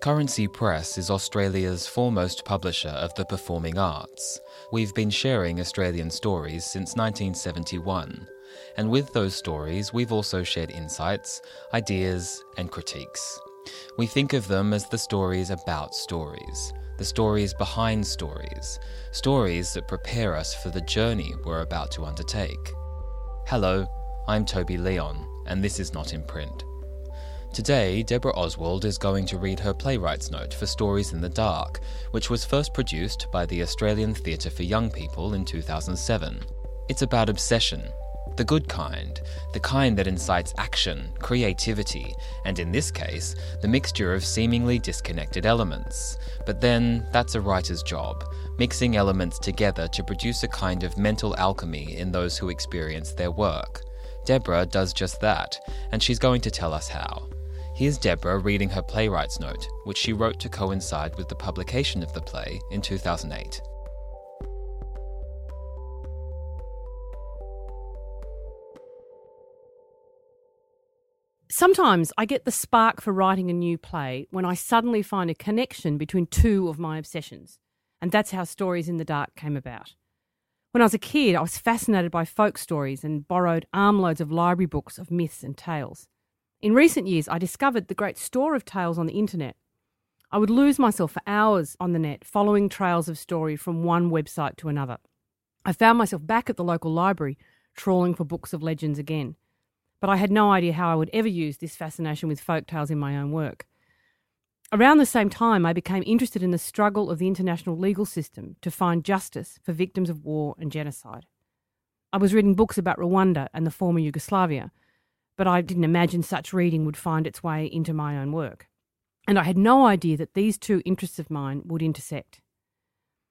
Currency Press is Australia's foremost publisher of the performing arts. We've been sharing Australian stories since 1971, and with those stories, we've also shared insights, ideas, and critiques. We think of them as the stories about stories, the stories behind stories, stories that prepare us for the journey we're about to undertake. Hello, I'm Toby Leon, and this is Not in Print. Today, Debra Oswald is going to read her playwright's note for Stories in the Dark, which was first produced by the Australian Theatre for Young People in 2007. It's about obsession, the good kind, the kind that incites action, creativity, and in this case, the mixture of seemingly disconnected elements. But then, that's a writer's job, mixing elements together to produce a kind of mental alchemy in those who experience their work. Deborah does just that, and she's going to tell us how. Here's Debra reading her playwright's note, which she wrote to coincide with the publication of the play in 2008. Sometimes I get the spark for writing a new play when I suddenly find a connection between two of my obsessions. And that's how Stories in the Dark came about. When I was a kid, I was fascinated by folk stories and borrowed armloads of library books of myths and tales. In recent years, I discovered the great store of tales on the internet. I would lose myself for hours on the net following trails of story from one website to another. I found myself back at the local library trawling for books of legends again. But I had no idea how I would ever use this fascination with folk tales in my own work. Around the same time, I became interested in the struggle of the international legal system to find justice for victims of war and genocide. I was reading books about Rwanda and the former Yugoslavia, but I didn't imagine such reading would find its way into my own work. And I had no idea that these two interests of mine would intersect.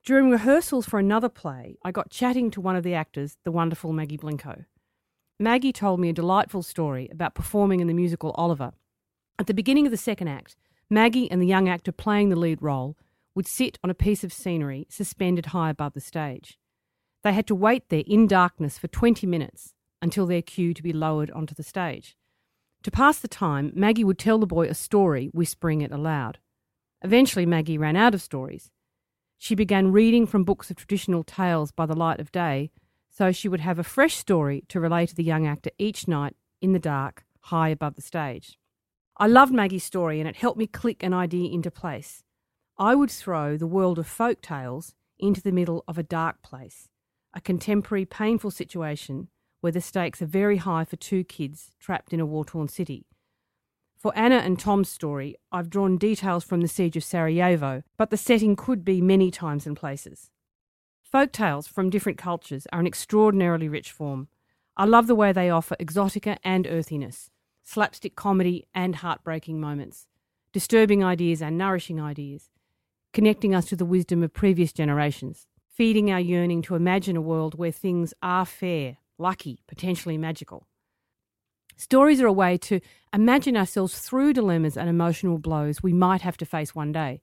During rehearsals for another play, I got chatting to one of the actors, the wonderful Maggie Blinco. Maggie told me a delightful story about performing in the musical Oliver. At the beginning of the second act, Maggie and the young actor playing the lead role would sit on a piece of scenery suspended high above the stage. They had to wait there in darkness for 20 minutes until their cue to be lowered onto the stage. To pass the time, Maggie would tell the boy a story, whispering it aloud. Eventually, Maggie ran out of stories. She began reading from books of traditional tales by the light of day, so she would have a fresh story to relay to the young actor each night in the dark, high above the stage. I loved Maggie's story, and it helped me click an idea into place. I would throw the world of folk tales into the middle of a dark place, a contemporary, painful situation where the stakes are very high for two kids trapped in a war torn city. For Anna and Tom's story, I've drawn details from the siege of Sarajevo, but the setting could be many times and places. Folk tales from different cultures are an extraordinarily rich form. I love the way they offer exotica and earthiness, slapstick comedy and heartbreaking moments, disturbing ideas and nourishing ideas, connecting us to the wisdom of previous generations, feeding our yearning to imagine a world where things are fair lucky, potentially magical. Stories are a way to imagine ourselves through dilemmas and emotional blows we might have to face one day,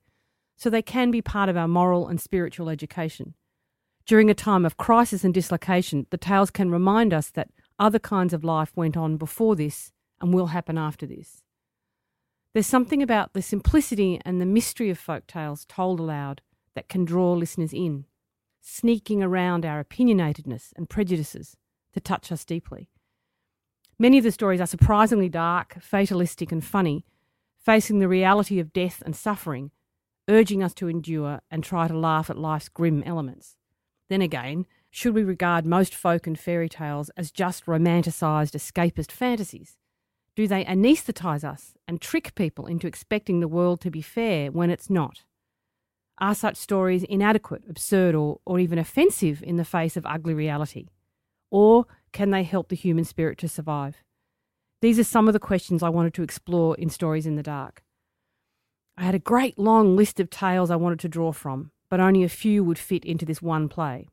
so they can be part of our moral and spiritual education. During a time of crisis and dislocation, the tales can remind us that other kinds of life went on before this and will happen after this. There's something about the simplicity and the mystery of folk tales told aloud that can draw listeners in, sneaking around our opinionatedness and prejudices to touch us deeply. Many of the stories are surprisingly dark, fatalistic, and funny, facing the reality of death and suffering, urging us to endure and try to laugh at life's grim elements. Then again, should we regard most folk and fairy tales as just romanticised escapist fantasies? Do they anaesthetise us and trick people into expecting the world to be fair when it's not? Are such stories inadequate, absurd, or, or even offensive in the face of ugly reality? Or can they help the human spirit to survive? These are some of the questions I wanted to explore in Stories in the Dark. I had a great long list of tales I wanted to draw from, but only a few would fit into this one play.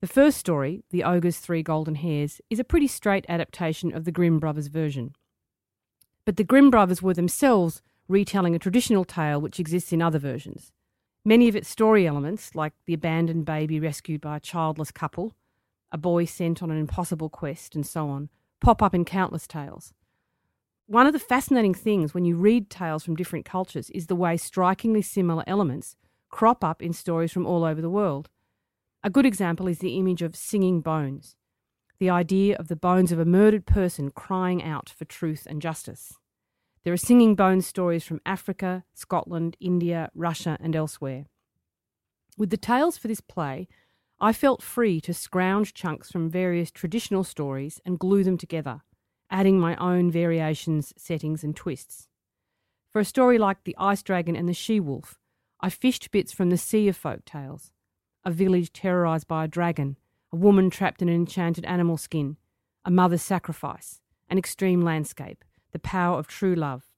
The first story, The Ogre's Three Golden Hairs, is a pretty straight adaptation of the Grimm brothers' version. But the Grimm brothers were themselves retelling a traditional tale which exists in other versions. Many of its story elements, like the abandoned baby rescued by a childless couple, a boy sent on an impossible quest, and so on, pop up in countless tales. one of the fascinating things when you read tales from different cultures is the way strikingly similar elements crop up in stories from all over the world. A good example is the image of singing bones, the idea of the bones of a murdered person crying out for truth and justice. There are singing bones stories from Africa, Scotland, India, Russia, and elsewhere. With the tales for this play, I felt free to scrounge chunks from various traditional stories and glue them together, adding my own variations, settings, and twists. For a story like The Ice Dragon and the She Wolf, I fished bits from the sea of folk tales a village terrorised by a dragon, a woman trapped in an enchanted animal skin, a mother's sacrifice, an extreme landscape, the power of true love.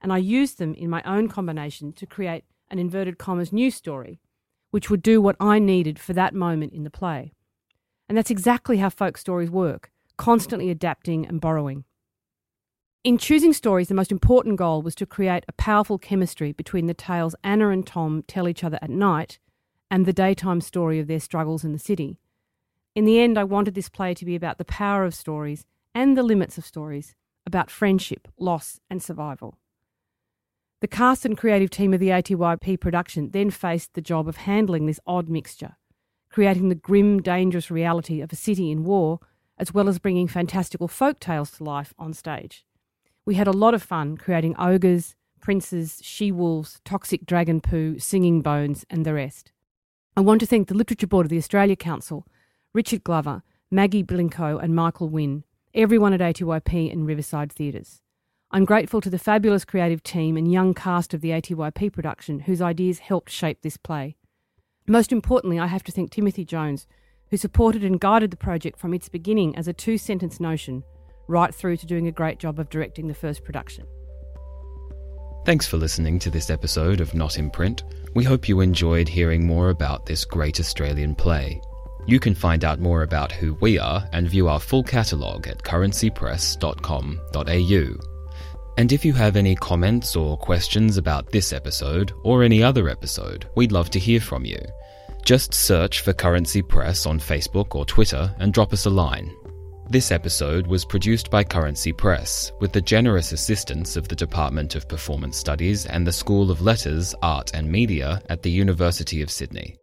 And I used them in my own combination to create an inverted commas new story, which would do what I needed for that moment in the play. And that's exactly how folk stories work, constantly adapting and borrowing. In choosing stories, the most important goal was to create a powerful chemistry between the tales Anna and Tom tell each other at night and the daytime story of their struggles in the city. In the end, I wanted this play to be about the power of stories and the limits of stories, about friendship, loss, and survival. The cast and creative team of the ATYP production then faced the job of handling this odd mixture, creating the grim, dangerous reality of a city in war, as well as bringing fantastical folk tales to life on stage. We had a lot of fun creating ogres, princes, she wolves, toxic dragon poo, singing bones, and the rest. I want to thank the Literature Board of the Australia Council, Richard Glover, Maggie Blinco, and Michael Wynne, everyone at ATYP and Riverside Theatres. I'm grateful to the fabulous creative team and young cast of the ATYP production whose ideas helped shape this play. Most importantly, I have to thank Timothy Jones, who supported and guided the project from its beginning as a two sentence notion, right through to doing a great job of directing the first production. Thanks for listening to this episode of Not in Print. We hope you enjoyed hearing more about this great Australian play. You can find out more about who we are and view our full catalogue at currencypress.com.au. And if you have any comments or questions about this episode or any other episode, we'd love to hear from you. Just search for Currency Press on Facebook or Twitter and drop us a line. This episode was produced by Currency Press with the generous assistance of the Department of Performance Studies and the School of Letters, Art and Media at the University of Sydney.